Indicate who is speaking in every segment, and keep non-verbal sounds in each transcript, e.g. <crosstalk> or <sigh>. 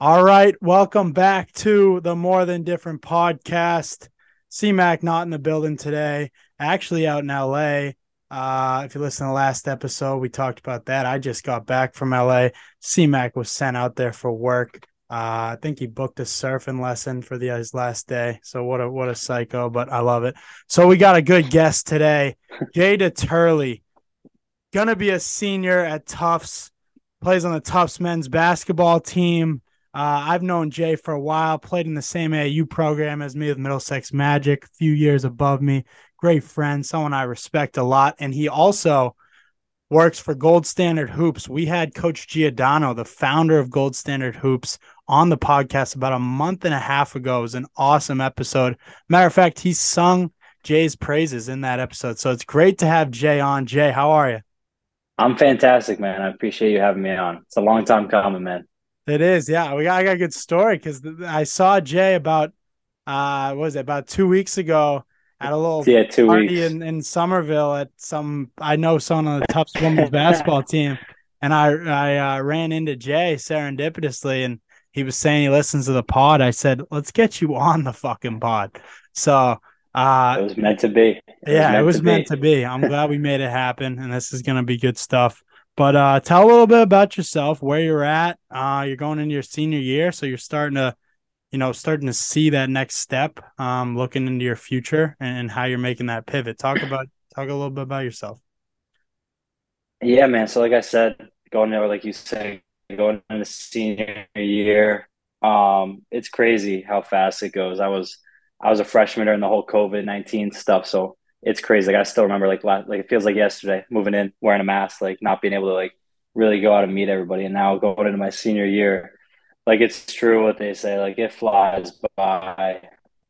Speaker 1: All right, welcome back to the More Than Different podcast. CMAC not in the building today, actually out in LA. Uh, if you listen to the last episode, we talked about that. I just got back from LA. CMAC was sent out there for work. Uh, I think he booked a surfing lesson for the his last day. So what a what a psycho, but I love it. So we got a good guest today, Jay Dieterle, gonna be a senior at Tufts, plays on the Tufts men's basketball team. Uh, I've known Jay for a while, played in the same AAU program as me with Middlesex Magic, a few years above me. Great friend, someone I respect a lot. And he also works for Gold Standard Hoops. We had Coach Giardano, the founder of Gold Standard Hoops, on the podcast about a month and a half ago. It was an awesome episode. Matter of fact, he sung Jay's praises in that episode. So it's great to have Jay on. Jay, how are you?
Speaker 2: I'm fantastic, man. I appreciate you having me on. It's a long time coming, man.
Speaker 1: It is, yeah. We got, I got a good story because I saw Jay about uh what was it about two weeks ago at a little
Speaker 2: yeah, two
Speaker 1: party
Speaker 2: weeks.
Speaker 1: in, in Somerville at some I know someone on the Tufts women's basketball team, and I I uh, ran into Jay serendipitously, and he was saying he listens to the pod. I said, let's get you on the fucking pod. So uh,
Speaker 2: it was meant to be.
Speaker 1: It yeah, was it was to meant be. to be. I'm glad we made it happen, and this is gonna be good stuff. But uh, tell a little bit about yourself, where you're at. Uh, you're going into your senior year, so you're starting to, you know, starting to see that next step, um, looking into your future and, and how you're making that pivot. Talk about talk a little bit about yourself.
Speaker 2: Yeah, man. So like I said, going there, like you said, going into senior year, um, it's crazy how fast it goes. I was I was a freshman during the whole COVID nineteen stuff, so it's crazy. Like I still remember like like it feels like yesterday moving in wearing a mask, like not being able to like really go out and meet everybody. And now going into my senior year, like it's true what they say, like it flies by.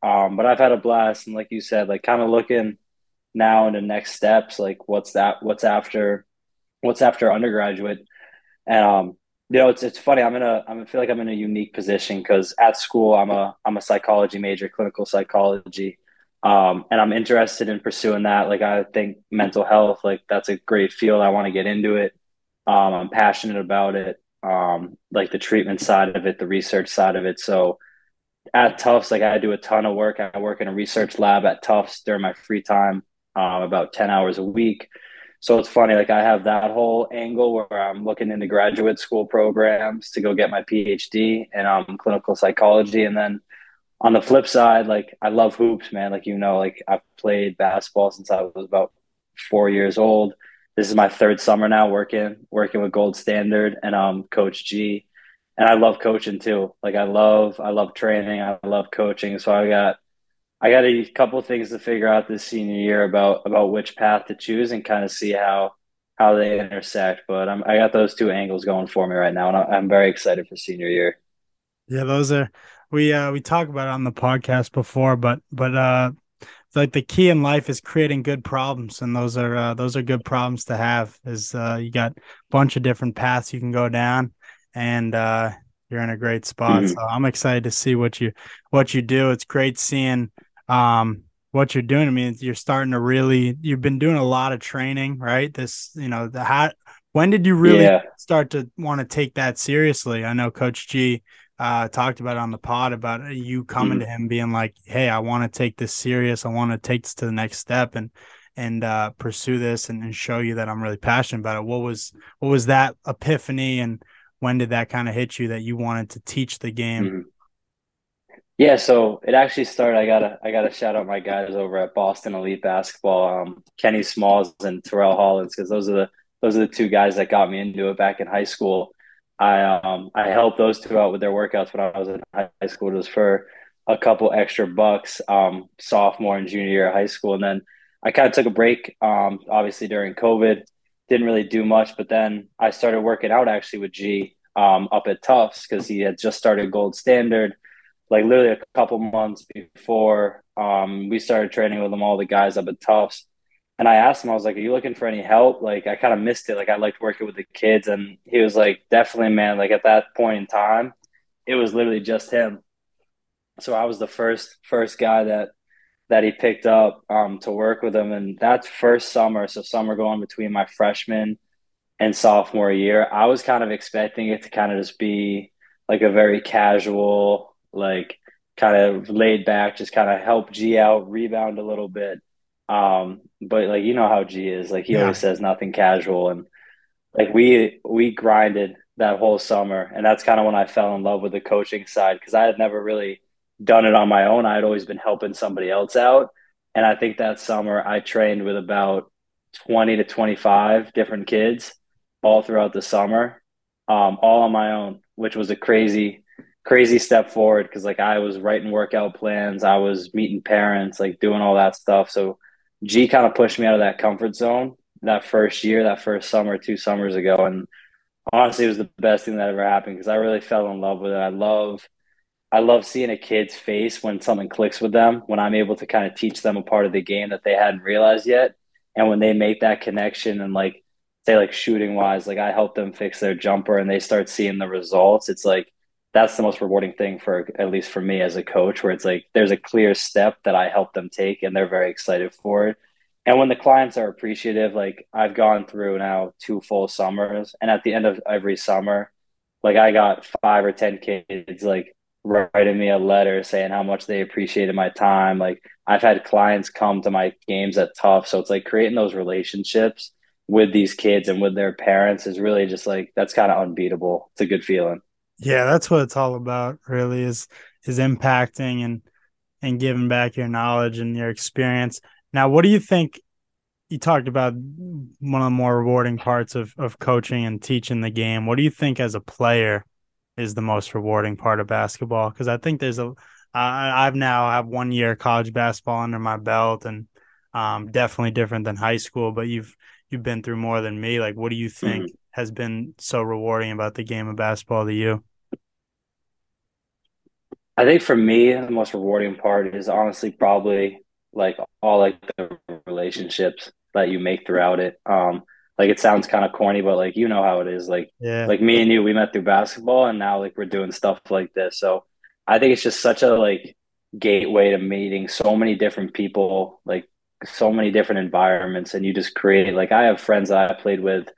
Speaker 2: Um, but I've had a blast, and like you said, like kind of looking now into next steps, like what's that? What's after? What's after undergraduate? And um, you know, it's it's funny. I'm in a I feel like I'm in a unique position because at school I'm a I'm a psychology major, clinical psychology um, and I'm interested in pursuing that. Like I think mental health, like that's a great field. I want to get into it. Um, I'm passionate about it. Um, like the treatment side of it, the research side of it. So at Tufts, like I do a ton of work. I work in a research lab at Tufts during my free time, um, about 10 hours a week. So it's funny, like I have that whole angle where I'm looking into graduate school programs to go get my PhD in um, clinical psychology. And then on the flip side, like I love hoops, man. Like you know, like I've played basketball since I was about four years old. This is my third summer now working working with Gold Standard and um Coach G. And I love coaching too. Like I love I love training. I love coaching. So I got I got a couple things to figure out this senior year about about which path to choose and kind of see how how they intersect. But I'm, I got those two angles going for me right now, and I'm very excited for senior year.
Speaker 1: Yeah, those are we uh we talked about it on the podcast before, but but uh like the key in life is creating good problems and those are uh, those are good problems to have is uh you got a bunch of different paths you can go down and uh you're in a great spot. Mm-hmm. so i'm excited to see what you what you do. It's great seeing um what you're doing. I mean you're starting to really you've been doing a lot of training right? This you know the how when did you really yeah. start to want to take that seriously? I know coach g uh, talked about on the pod about uh, you coming mm-hmm. to him being like, "Hey, I want to take this serious. I want to take this to the next step and and uh, pursue this and, and, show you that I'm really passionate about it." What was what was that epiphany and when did that kind of hit you that you wanted to teach the game? Mm-hmm.
Speaker 2: Yeah, so it actually started. I gotta I gotta shout out my guys over at Boston Elite Basketball, um, Kenny Smalls and Terrell Hollins, because those are the those are the two guys that got me into it back in high school. I um I helped those two out with their workouts when I was in high school. Was for a couple extra bucks, um, sophomore and junior year of high school, and then I kind of took a break. Um, obviously during COVID, didn't really do much, but then I started working out actually with G um up at Tufts because he had just started Gold Standard, like literally a couple months before um we started training with him all the guys up at Tufts and I asked him, I was like, "Are you looking for any help?" Like, I kind of missed it. Like, I liked working with the kids, and he was like, "Definitely, man." Like at that point in time, it was literally just him. So I was the first first guy that that he picked up um, to work with him, and that first summer, so summer going between my freshman and sophomore year, I was kind of expecting it to kind of just be like a very casual, like kind of laid back, just kind of help G out, rebound a little bit. Um, but like you know how G is, like he yeah. always says nothing casual, and like we we grinded that whole summer, and that's kind of when I fell in love with the coaching side because I had never really done it on my own. I had always been helping somebody else out, and I think that summer I trained with about twenty to twenty five different kids all throughout the summer, um, all on my own, which was a crazy crazy step forward because like I was writing workout plans, I was meeting parents, like doing all that stuff. So G kind of pushed me out of that comfort zone that first year, that first summer, two summers ago, and honestly, it was the best thing that ever happened because I really fell in love with it. I love, I love seeing a kid's face when something clicks with them. When I'm able to kind of teach them a part of the game that they hadn't realized yet, and when they make that connection and like say like shooting wise, like I help them fix their jumper and they start seeing the results. It's like that's the most rewarding thing for at least for me as a coach where it's like there's a clear step that I help them take and they're very excited for it. And when the clients are appreciative, like I've gone through now two full summers and at the end of every summer, like I got five or 10 kids like writing me a letter saying how much they appreciated my time. Like I've had clients come to my games at Tufts. So it's like creating those relationships with these kids and with their parents is really just like that's kind of unbeatable. It's a good feeling.
Speaker 1: Yeah, that's what it's all about, really, is is impacting and and giving back your knowledge and your experience. Now, what do you think? You talked about one of the more rewarding parts of of coaching and teaching the game. What do you think as a player is the most rewarding part of basketball? Because I think there's a I, I've now have one year college basketball under my belt, and um, definitely different than high school. But you've you've been through more than me. Like, what do you think mm-hmm. has been so rewarding about the game of basketball to you?
Speaker 2: I think for me, the most rewarding part is honestly probably like all like the relationships that you make throughout it. Um, like it sounds kind of corny, but like you know how it is. Like yeah. like me and you, we met through basketball, and now like we're doing stuff like this. So I think it's just such a like gateway to meeting so many different people, like so many different environments, and you just create. Like I have friends that I played with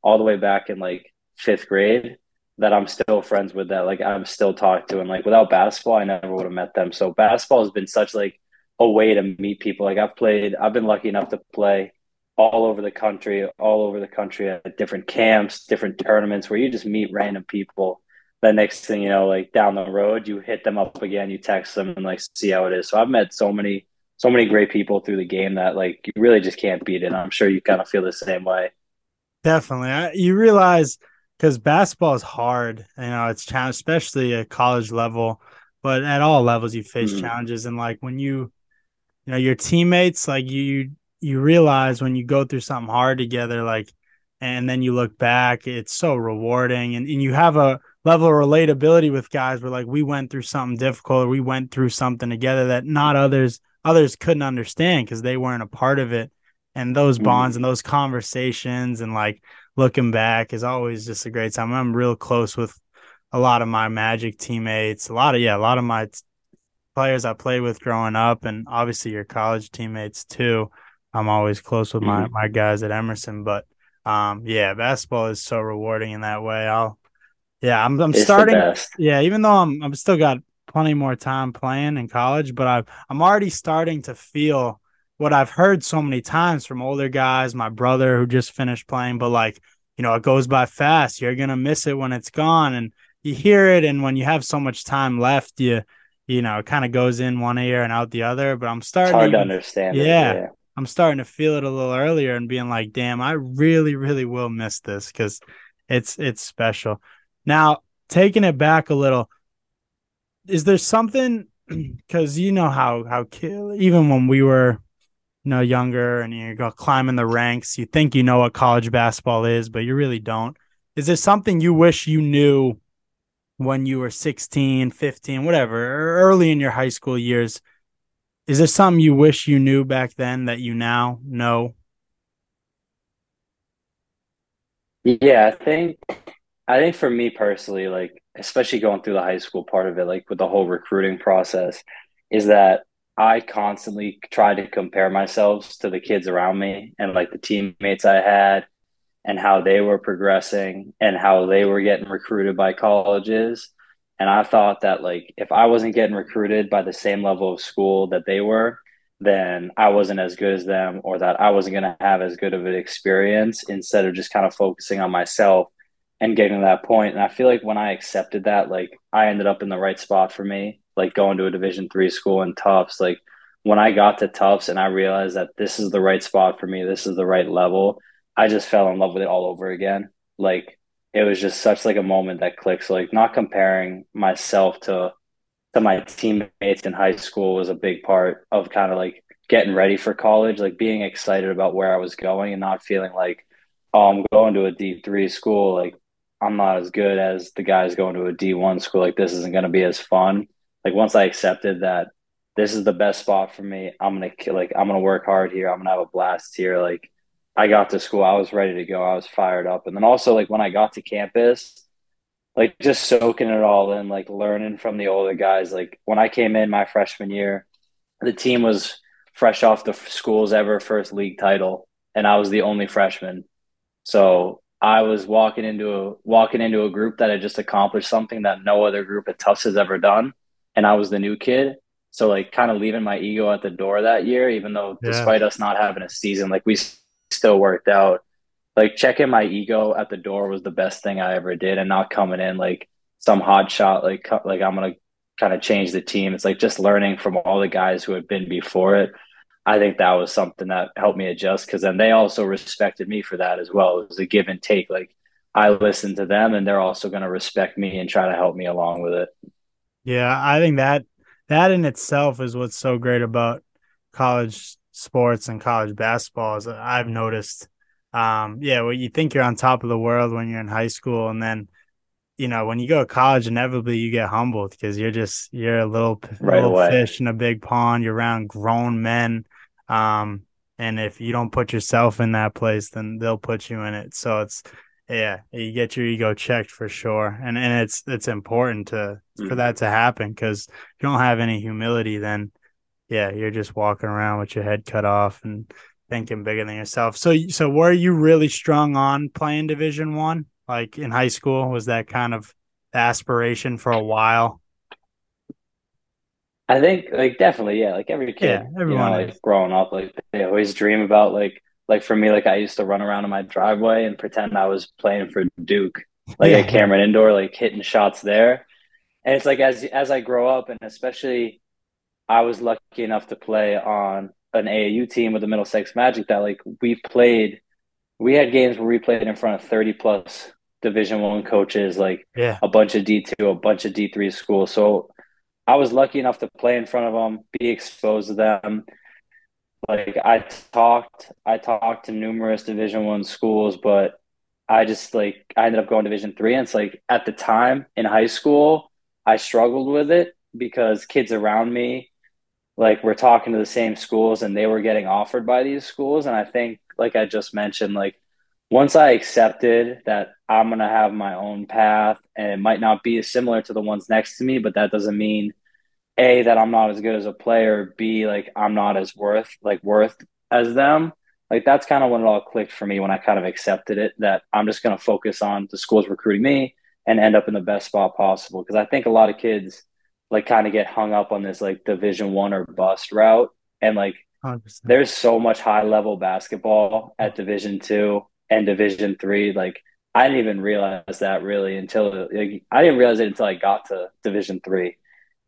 Speaker 2: all the way back in like fifth grade that I'm still friends with that like I'm still talking to and like without basketball I never would have met them. So basketball has been such like a way to meet people. Like I've played I've been lucky enough to play all over the country, all over the country at different camps, different tournaments where you just meet random people. The next thing you know, like down the road, you hit them up again, you text them and like see how it is. So I've met so many so many great people through the game that like you really just can't beat it. I'm sure you kind of feel the same way.
Speaker 1: Definitely. I, you realize because basketball is hard. You know, it's challenge, especially at college level, but at all levels you face mm-hmm. challenges. And like when you, you know, your teammates, like you, you realize when you go through something hard together, like, and then you look back, it's so rewarding, and, and you have a level of relatability with guys where like we went through something difficult, or we went through something together that not others others couldn't understand because they weren't a part of it and those mm-hmm. bonds and those conversations and like looking back is always just a great time. I'm real close with a lot of my Magic teammates, a lot of yeah, a lot of my t- players I played with growing up, and obviously your college teammates too. I'm always close with my mm-hmm. my guys at Emerson, but um, yeah, basketball is so rewarding in that way. I'll yeah, I'm I'm it's starting yeah, even though I'm I'm still got plenty more time playing in college, but I've I'm already starting to feel what I've heard so many times from older guys, my brother who just finished playing, but like, you know, it goes by fast. You're going to miss it when it's gone. And you hear it. And when you have so much time left, you, you know, it kind of goes in one ear and out the other. But I'm starting
Speaker 2: it's hard to, understand.
Speaker 1: Yeah, it, yeah. I'm starting to feel it a little earlier and being like, damn, I really, really will miss this because it's, it's special. Now, taking it back a little, is there something <clears throat> because you know how how even when we were you know younger and you go climbing the ranks you think you know what college basketball is but you really don't. Is there something you wish you knew when you were 16 15 whatever early in your high school years? Is there something you wish you knew back then that you now know?
Speaker 2: Yeah i think i think for me personally like especially going through the high school part of it like with the whole recruiting process is that I constantly try to compare myself to the kids around me and like the teammates I had and how they were progressing and how they were getting recruited by colleges. And I thought that like if I wasn't getting recruited by the same level of school that they were, then I wasn't as good as them or that I wasn't going to have as good of an experience instead of just kind of focusing on myself and getting to that point. And I feel like when I accepted that, like I ended up in the right spot for me, like going to a division three school in Tufts, like when I got to Tufts and I realized that this is the right spot for me, this is the right level, I just fell in love with it all over again. Like it was just such like a moment that clicks. Like not comparing myself to to my teammates in high school was a big part of kind of like getting ready for college, like being excited about where I was going and not feeling like, oh, I'm going to a D three school. Like I'm not as good as the guys going to a D one school. Like this isn't going to be as fun. Like once I accepted that this is the best spot for me, I'm gonna like I'm gonna work hard here. I'm gonna have a blast here. Like I got to school, I was ready to go. I was fired up. And then also like when I got to campus, like just soaking it all in, like learning from the older guys. Like when I came in my freshman year, the team was fresh off the school's ever first league title, and I was the only freshman. So I was walking into a walking into a group that had just accomplished something that no other group at Tufts has ever done, and I was the new kid. So like kind of leaving my ego at the door that year, even though yeah. despite us not having a season, like we still worked out. Like checking my ego at the door was the best thing I ever did, and not coming in like some hot shot, like like I'm gonna kind of change the team. It's like just learning from all the guys who had been before it. I think that was something that helped me adjust because then they also respected me for that as well. It was a give and take. Like I listened to them, and they're also going to respect me and try to help me along with it.
Speaker 1: Yeah, I think that that in itself is what's so great about college sports and college basketball is I've noticed. Um, yeah, well, you think you're on top of the world when you're in high school, and then you know when you go to college, inevitably you get humbled because you're just you're a little, right little fish in a big pond. You're around grown men, um, and if you don't put yourself in that place, then they'll put you in it. So it's yeah, you get your ego checked for sure, and and it's it's important to mm-hmm. for that to happen because if you don't have any humility, then yeah, you're just walking around with your head cut off and thinking bigger than yourself. So, so were you really strong on playing Division One, like in high school? Was that kind of aspiration for a while?
Speaker 2: I think, like, definitely, yeah. Like every kid, yeah, everyone, you know, like growing up, like they always dream about, like, like for me, like I used to run around in my driveway and pretend I was playing for Duke, like yeah. at Cameron Indoor, like hitting shots there. And it's like as as I grow up, and especially I was lucky enough to play on an AAU team with the Middlesex Magic that like we played we had games where we played in front of 30 plus division one coaches like yeah. a bunch of d2 a bunch of d3 schools so i was lucky enough to play in front of them be exposed to them like i talked i talked to numerous division one schools but i just like i ended up going division three and it's like at the time in high school i struggled with it because kids around me like we're talking to the same schools and they were getting offered by these schools. And i think like i just mentioned like once i accepted that i'm going to have my own path and it might not be as similar to the ones next to me but that doesn't mean a that i'm not as good as a player b like i'm not as worth like worth as them. Like that's kind of when it all clicked for me when i kind of accepted it that i'm just going to focus on the schools recruiting me and end up in the best spot possible. Because i think a lot of kids like kind of get hung up on this like division one or bust route and like 100%. there's so much high level basketball at division two and division three like i didn't even realize that really until like, i didn't realize it until i got to division three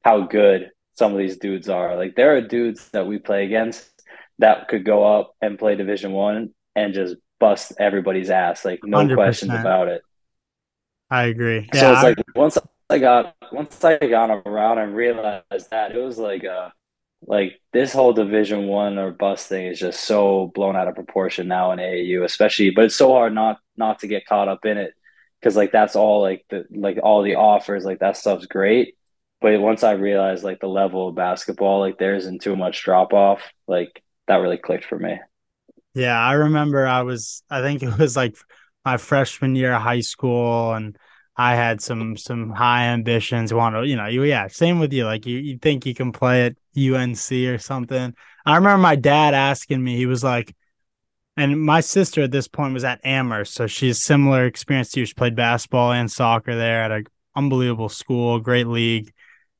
Speaker 2: how good some of these dudes are. Like there are dudes that we play against that could go up and play division one and just bust everybody's ass. Like no 100%. questions about it.
Speaker 1: I agree.
Speaker 2: Yeah, so it's I- like once I got once I got around and realized that it was like uh like this whole division one or bus thing is just so blown out of proportion now in AAU especially but it's so hard not not to get caught up in it because like that's all like the like all the offers like that stuff's great but once I realized like the level of basketball like there isn't too much drop off like that really clicked for me
Speaker 1: yeah I remember I was I think it was like my freshman year of high school and I had some some high ambitions. Want to, you know, you yeah, same with you. Like you, you think you can play at UNC or something. I remember my dad asking me. He was like, and my sister at this point was at Amherst, so she's similar experience to you. She played basketball and soccer there at a unbelievable school, great league.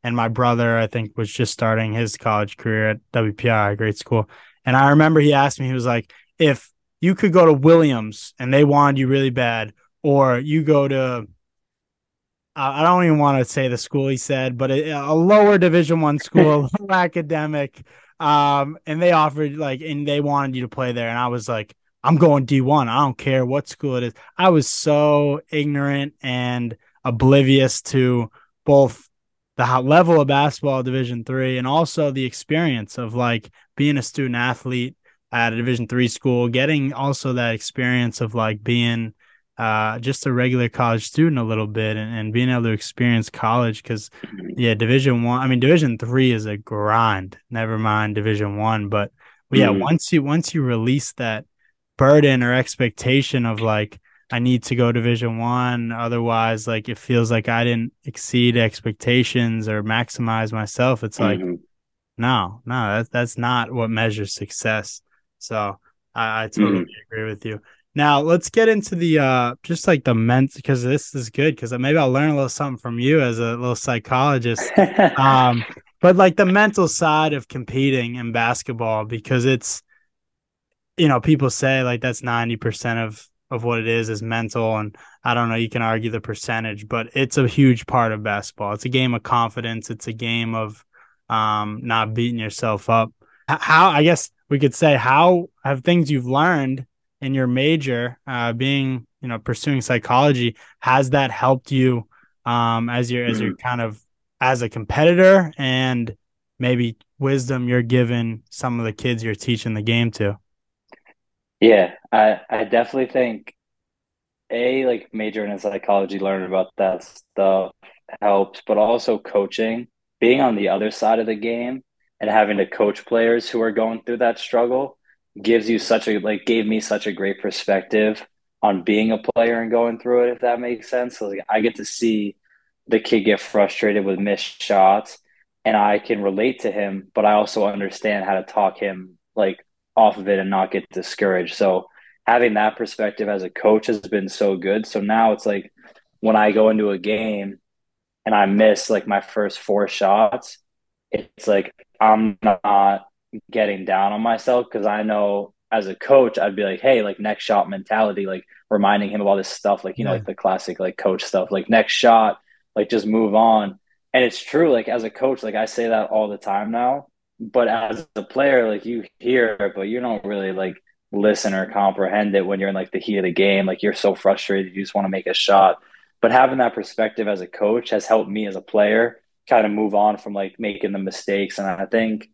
Speaker 1: And my brother, I think, was just starting his college career at WPI, great school. And I remember he asked me, he was like, if you could go to Williams and they wanted you really bad, or you go to I don't even want to say the school he said, but a, a lower Division One <laughs> school, <laughs> academic, um, and they offered like, and they wanted you to play there, and I was like, I'm going D1. I don't care what school it is. I was so ignorant and oblivious to both the level of basketball Division Three and also the experience of like being a student athlete at a Division Three school, getting also that experience of like being uh, just a regular college student a little bit and, and being able to experience college because mm-hmm. yeah division one i mean division three is a grind never mind division one but, but yeah mm-hmm. once you once you release that burden or expectation of like i need to go division one otherwise like it feels like i didn't exceed expectations or maximize myself it's like mm-hmm. no no that's that's not what measures success so i, I totally mm-hmm. agree with you now let's get into the uh just like the ment because this is good because maybe I'll learn a little something from you as a little psychologist. um, <laughs> but like the mental side of competing in basketball because it's you know people say like that's ninety percent of of what it is is mental and I don't know you can argue the percentage but it's a huge part of basketball. It's a game of confidence. It's a game of um not beating yourself up. How I guess we could say how have things you've learned in your major, uh, being you know pursuing psychology, has that helped you um, as you're mm-hmm. as you're kind of as a competitor and maybe wisdom you're giving some of the kids you're teaching the game to?
Speaker 2: Yeah, I I definitely think a like majoring in psychology, learning about that stuff helps, but also coaching, being on the other side of the game and having to coach players who are going through that struggle gives you such a like gave me such a great perspective on being a player and going through it if that makes sense. So like i get to see the kid get frustrated with missed shots and i can relate to him but i also understand how to talk him like off of it and not get discouraged so having that perspective as a coach has been so good so now it's like when i go into a game and i miss like my first four shots it's like i'm not getting down on myself because I know as a coach, I'd be like, hey, like next shot mentality, like reminding him of all this stuff, like, you know, like the classic like coach stuff, like next shot, like just move on. And it's true, like as a coach, like I say that all the time now. But as a player, like you hear but you don't really like listen or comprehend it when you're in like the heat of the game. Like you're so frustrated, you just want to make a shot. But having that perspective as a coach has helped me as a player kind of move on from like making the mistakes. And I think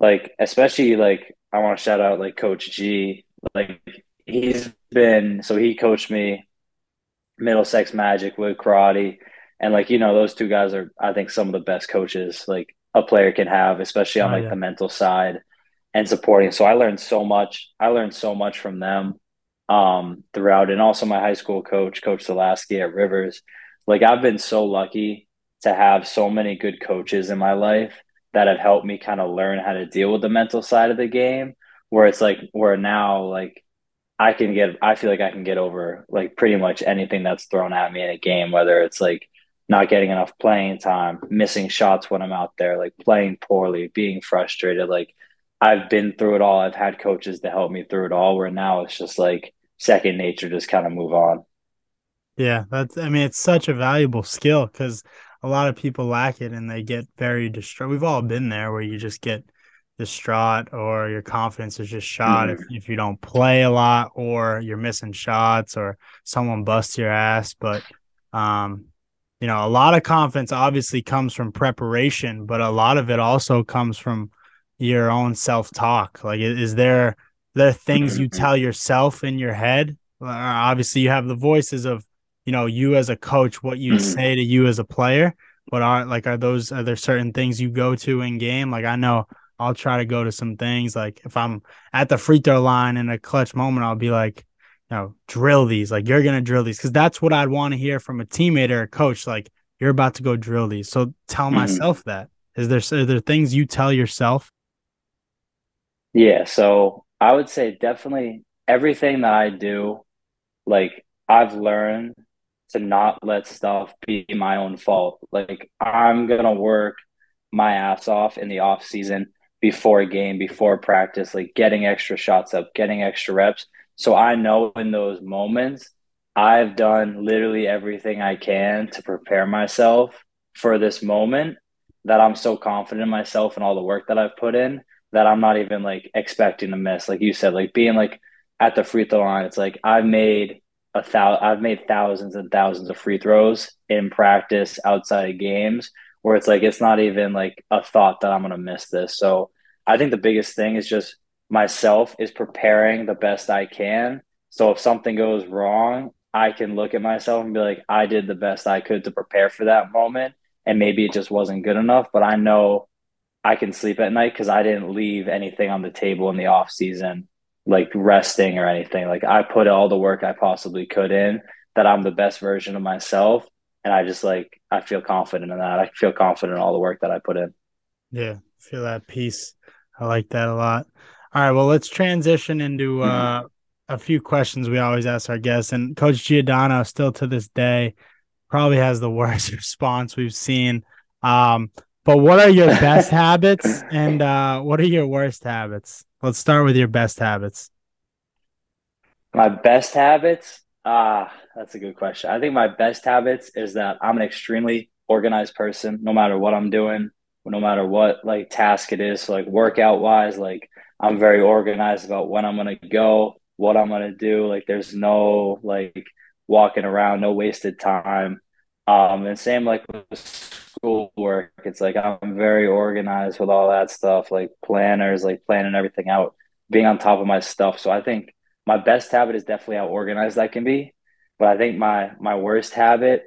Speaker 2: like especially like I want to shout out like Coach G. Like he's been so he coached me Middlesex Magic with karate, and like you know those two guys are I think some of the best coaches like a player can have, especially on oh, like yeah. the mental side and supporting. So I learned so much. I learned so much from them um, throughout, and also my high school coach, Coach Zalaski at Rivers. Like I've been so lucky to have so many good coaches in my life that have helped me kind of learn how to deal with the mental side of the game where it's like where now like I can get I feel like I can get over like pretty much anything that's thrown at me in a game whether it's like not getting enough playing time, missing shots when I'm out there, like playing poorly, being frustrated. Like I've been through it all. I've had coaches to help me through it all where now it's just like second nature, just kind of move on.
Speaker 1: Yeah, that's I mean it's such a valuable skill cuz a lot of people lack it and they get very distraught. We've all been there where you just get distraught or your confidence is just shot mm-hmm. if, if you don't play a lot or you're missing shots or someone busts your ass. But um, you know, a lot of confidence obviously comes from preparation, but a lot of it also comes from your own self-talk. Like is there there things you mm-hmm. tell yourself in your head? Obviously you have the voices of you know you as a coach what you mm-hmm. say to you as a player but are like are those are there certain things you go to in game like i know i'll try to go to some things like if i'm at the free throw line in a clutch moment i'll be like know drill these like you're gonna drill these because that's what i'd want to hear from a teammate or a coach like you're about to go drill these so tell mm-hmm. myself that is there are there things you tell yourself
Speaker 2: yeah so i would say definitely everything that i do like i've learned to not let stuff be my own fault. Like I'm gonna work my ass off in the off season before a game, before practice, like getting extra shots up, getting extra reps. So I know in those moments, I've done literally everything I can to prepare myself for this moment that I'm so confident in myself and all the work that I've put in that I'm not even like expecting to miss. Like you said, like being like at the free throw line, it's like I've made a thousand, I've made thousands and thousands of free throws in practice outside of games where it's like it's not even like a thought that I'm gonna miss this. So I think the biggest thing is just myself is preparing the best I can. So if something goes wrong, I can look at myself and be like, I did the best I could to prepare for that moment. And maybe it just wasn't good enough, but I know I can sleep at night because I didn't leave anything on the table in the off season, like resting or anything. Like I put all the work I possibly could in that I'm the best version of myself. And I just like, I feel confident in that. I feel confident in all the work that I put in.
Speaker 1: Yeah. Feel that peace. I like that a lot. All right, well, let's transition into mm-hmm. uh, a few questions we always ask our guests. And Coach Giardano, still to this day, probably has the <laughs> worst response we've seen. Um, but what are your best <laughs> habits and uh, what are your worst habits? Let's start with your best habits.
Speaker 2: My best habits? Ah, that's a good question. I think my best habits is that I'm an extremely organized person, no matter what I'm doing no matter what like task it is. So, like workout wise, like I'm very organized about when I'm gonna go, what I'm gonna do. Like there's no like walking around, no wasted time. Um, and same like with schoolwork. It's like I'm very organized with all that stuff, like planners, like planning everything out, being on top of my stuff. So I think my best habit is definitely how organized I can be. But I think my my worst habit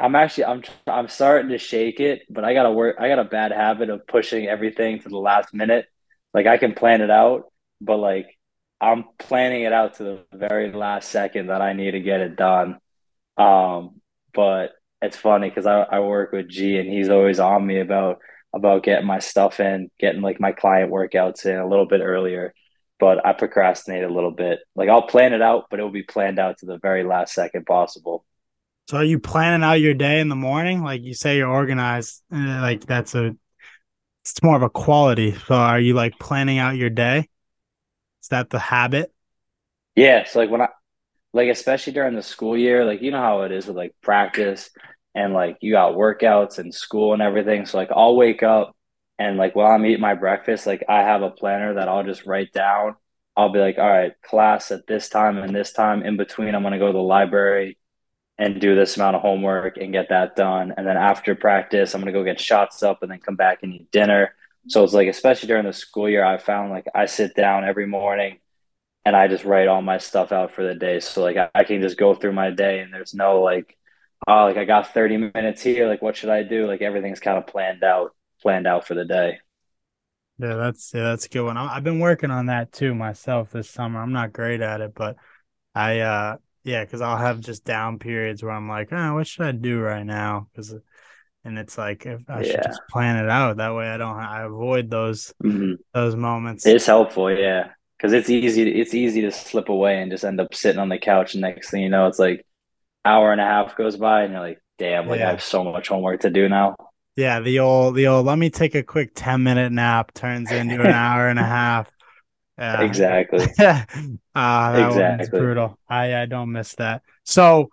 Speaker 2: I'm actually I'm I'm starting to shake it, but I gotta work. I got a bad habit of pushing everything to the last minute. Like I can plan it out, but like I'm planning it out to the very last second that I need to get it done. Um, but it's funny because I, I work with G and he's always on me about about getting my stuff in, getting like my client workouts in a little bit earlier. But I procrastinate a little bit. Like I'll plan it out, but it will be planned out to the very last second possible.
Speaker 1: So are you planning out your day in the morning? Like you say you're organized, eh, like that's a it's more of a quality. So are you like planning out your day? Is that the habit?
Speaker 2: Yeah, so like when I like especially during the school year, like you know how it is with like practice and like you got workouts and school and everything. So like I'll wake up and like while I'm eating my breakfast, like I have a planner that I'll just write down. I'll be like, all right, class at this time and this time. In between, I'm gonna go to the library and do this amount of homework and get that done. And then after practice, I'm gonna go get shots up and then come back and eat dinner. So it's like, especially during the school year, I found like I sit down every morning and I just write all my stuff out for the day. So like I, I can just go through my day and there's no like, oh, like I got 30 minutes here. Like, what should I do? Like everything's kind of planned out, planned out for the day.
Speaker 1: Yeah, that's yeah, that's a good one. I've been working on that too myself this summer. I'm not great at it, but I uh yeah, because I'll have just down periods where I'm like, oh, what should I do right now? Because, and it's like if I should just plan it out that way, I don't, I avoid those mm-hmm. those moments.
Speaker 2: It's helpful, yeah, because it's easy. It's easy to slip away and just end up sitting on the couch. And next thing you know, it's like hour and a half goes by, and you're like, damn, like yeah. I have so much homework to do now.
Speaker 1: Yeah, the old, the old. Let me take a quick ten minute nap turns into an hour and a half.
Speaker 2: Yeah. Exactly.
Speaker 1: uh, <laughs> that exactly. brutal. I I don't miss that. So,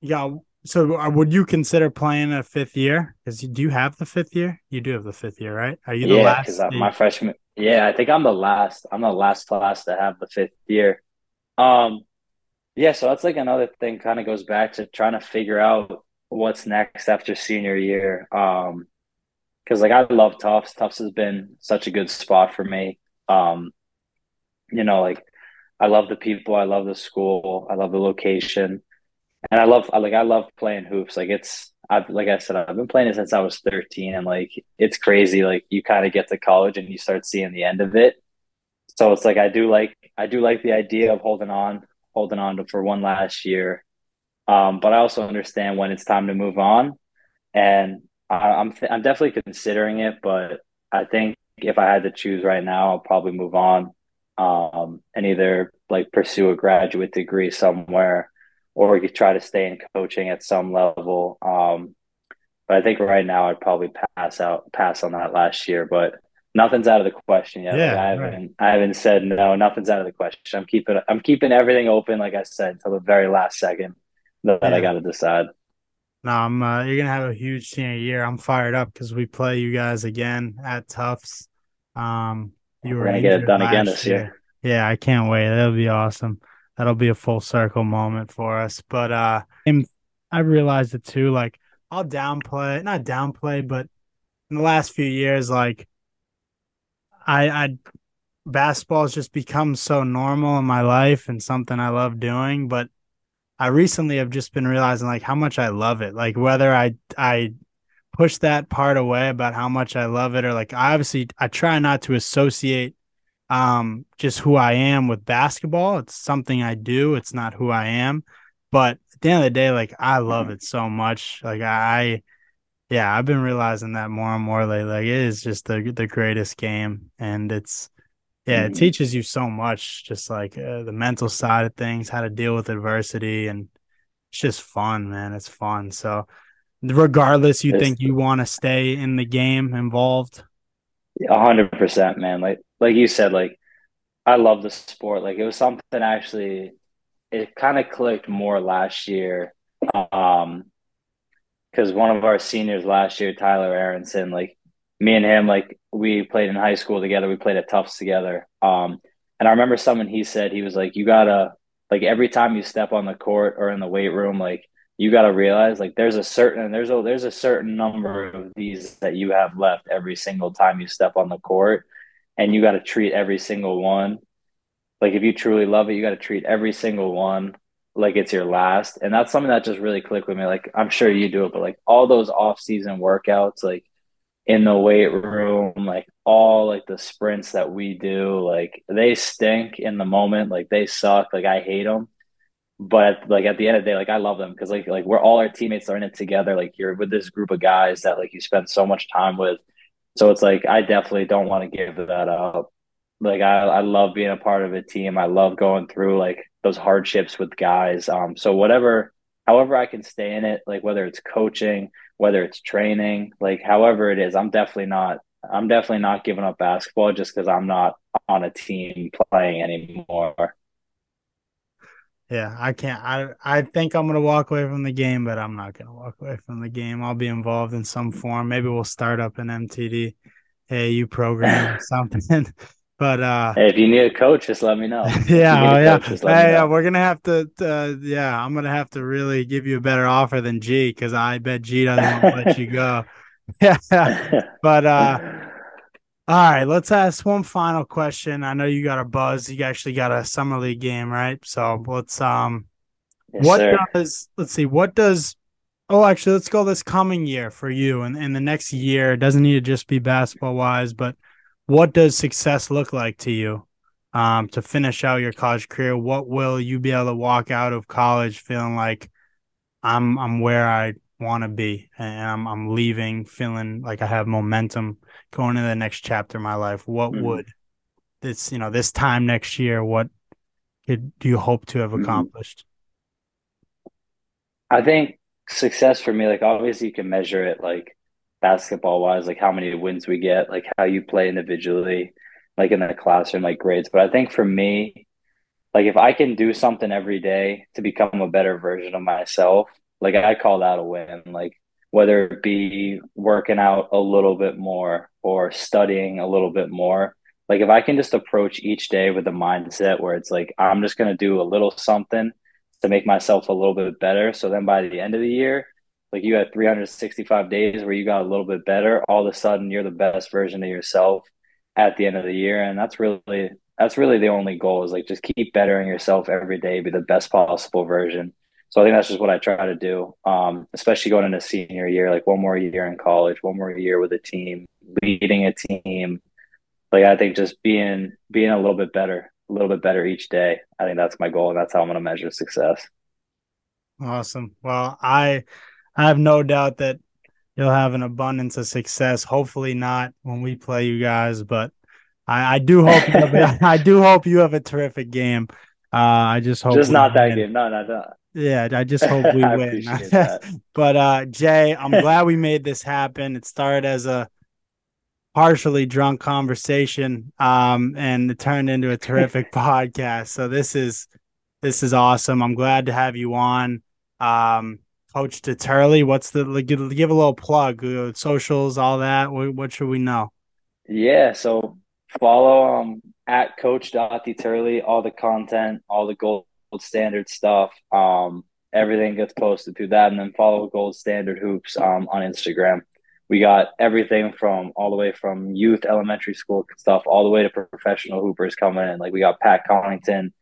Speaker 1: yeah. So, uh, would you consider playing a fifth year? Because do you have the fifth year? You do have the fifth year, right? Are you the
Speaker 2: yeah,
Speaker 1: last?
Speaker 2: because my freshman. Yeah, I think I'm the last. I'm the last class to have the fifth year. Um, yeah. So that's like another thing. Kind of goes back to trying to figure out what's next after senior year. Um, because like I love Tufts. Tufts has been such a good spot for me. Um, you know, like I love the people, I love the school, I love the location, and I love like I love playing hoops. Like it's I've like I said, I've been playing it since I was 13, and like it's crazy. Like you kind of get to college and you start seeing the end of it. So it's like I do like I do like the idea of holding on, holding on to for one last year. Um, but I also understand when it's time to move on, and I, I'm th- I'm definitely considering it. But I think if I had to choose right now, I'll probably move on um, and either like pursue a graduate degree somewhere or you try to stay in coaching at some level. Um, but I think right now I'd probably pass out pass on that last year, but nothing's out of the question yet. Yeah, like I haven't right. I haven't said no, nothing's out of the question. I'm keeping I'm keeping everything open, like I said, until the very last second that yeah. I got to decide.
Speaker 1: No, I'm. Uh, you're gonna have a huge senior year. I'm fired up because we play you guys again at Tufts. Um,
Speaker 2: you were gonna get it done again this year. year.
Speaker 1: Yeah, I can't wait. That'll be awesome. That'll be a full circle moment for us. But uh, I realized it too. Like I'll downplay, not downplay, but in the last few years, like I, I basketball has just become so normal in my life and something I love doing. But I recently have just been realizing like how much I love it. Like whether I I push that part away about how much I love it or like I obviously I try not to associate um just who I am with basketball. It's something I do. It's not who I am. But at the end of the day, like I love mm-hmm. it so much. Like I, yeah, I've been realizing that more and more lately. Like it is just the the greatest game, and it's yeah, it mm-hmm. teaches you so much, just like uh, the mental side of things, how to deal with adversity, and it's just fun, man. It's fun. So, regardless, you it's, think you want to stay in the game, involved.
Speaker 2: A hundred percent, man. Like like you said, like I love the sport. Like it was something actually it kind of clicked more last year. Um, because one of our seniors last year, Tyler Aronson, like me and him, like we played in high school together. We played at Tufts together. Um, and I remember someone he said he was like, you gotta like every time you step on the court or in the weight room, like you gotta realize like there's a certain there's a there's a certain number of these that you have left every single time you step on the court, and you got to treat every single one like if you truly love it, you got to treat every single one like it's your last. And that's something that just really clicked with me. Like I'm sure you do it, but like all those off season workouts, like in the weight room, like all like the sprints that we do, like they stink in the moment. Like they suck. Like I hate them. But like at the end of the day, like I love them because like like we're all our teammates are in it together. Like you're with this group of guys that like you spend so much time with. So it's like I definitely don't want to give that up like I, I love being a part of a team. I love going through like those hardships with guys. Um, so whatever, however I can stay in it, like whether it's coaching, whether it's training, like however it is, I'm definitely not. I'm definitely not giving up basketball just because I'm not on a team playing anymore.
Speaker 1: Yeah, I can't. I I think I'm gonna walk away from the game, but I'm not gonna walk away from the game. I'll be involved in some form. Maybe we'll start up an MTD AAU program or <laughs> something. <laughs> But uh
Speaker 2: hey, if you need a coach, just let me know. <laughs>
Speaker 1: yeah, oh, yeah. Coach, hey, yeah, we're gonna have to. Uh, yeah, I'm gonna have to really give you a better offer than G because I bet G doesn't want to let you go. Yeah, but uh, all right, let's ask one final question. I know you got a buzz. You actually got a summer league game, right? So let's um, yes, what sir. does let's see, what does Oh, actually, let's go this coming year for you and in, in the next year. It doesn't need to just be basketball wise, but what does success look like to you um, to finish out your college career? What will you be able to walk out of college feeling like I'm I'm where I want to be and I'm I'm leaving feeling like I have momentum going into the next chapter of my life? What mm-hmm. would this you know this time next year? What could do you hope to have mm-hmm. accomplished?
Speaker 2: I think success for me, like obviously you can measure it like basketball wise, like how many wins we get, like how you play individually, like in the classroom, like grades. But I think for me, like if I can do something every day to become a better version of myself, like I call that a win. Like whether it be working out a little bit more or studying a little bit more. Like if I can just approach each day with a mindset where it's like I'm just gonna do a little something to make myself a little bit better. So then by the end of the year, like you had 365 days where you got a little bit better all of a sudden you're the best version of yourself at the end of the year and that's really that's really the only goal is like just keep bettering yourself every day be the best possible version so i think that's just what i try to do um, especially going into senior year like one more year in college one more year with a team leading a team like i think just being being a little bit better a little bit better each day i think that's my goal and that's how i'm going to measure success
Speaker 1: awesome well i I have no doubt that you'll have an abundance of success. Hopefully not when we play you guys, but I, I do hope have, <laughs> I do hope you have a terrific game. Uh, I just hope
Speaker 2: just not that game. No, no, no.
Speaker 1: Yeah, I just hope <laughs> we win. <laughs> but uh Jay, I'm glad we made this happen. It started as a partially drunk conversation um and it turned into a terrific <laughs> podcast. So this is this is awesome. I'm glad to have you on. Um Coach Dieterle, what's the give, give a little plug, uh, socials, all that. What, what should we know?
Speaker 2: Yeah, so follow um at Coach Dieterle, all the content, all the gold standard stuff. Um, everything gets posted through that, and then follow Gold Standard Hoops um on Instagram. We got everything from all the way from youth elementary school stuff all the way to professional hoopers coming in. Like we got Pat Connaughton,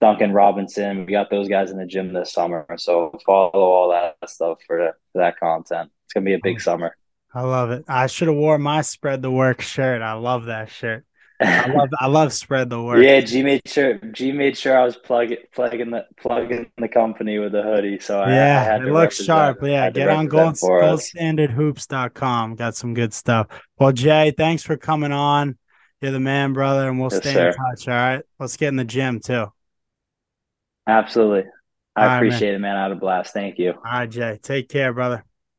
Speaker 2: Duncan Robinson. We got those guys in the gym this summer. So follow all that stuff for, the, for that content. It's gonna be a big summer.
Speaker 1: I love it. I should have wore my spread the work shirt. I love that shirt. I love I love spread the word.
Speaker 2: Yeah, G made sure G made sure I was plugging plugging the plugging the company with the hoodie. So
Speaker 1: yeah,
Speaker 2: I, I
Speaker 1: it looks sharp. Yeah, get on gold, goldstandardhoops.com. Got some good stuff. Well, Jay, thanks for coming on. You're the man, brother, and we'll yes, stay sir. in touch. All right. Let's get in the gym too.
Speaker 2: Absolutely. I all appreciate right, it, man. I had a blast. Thank you.
Speaker 1: All right, Jay. Take care, brother.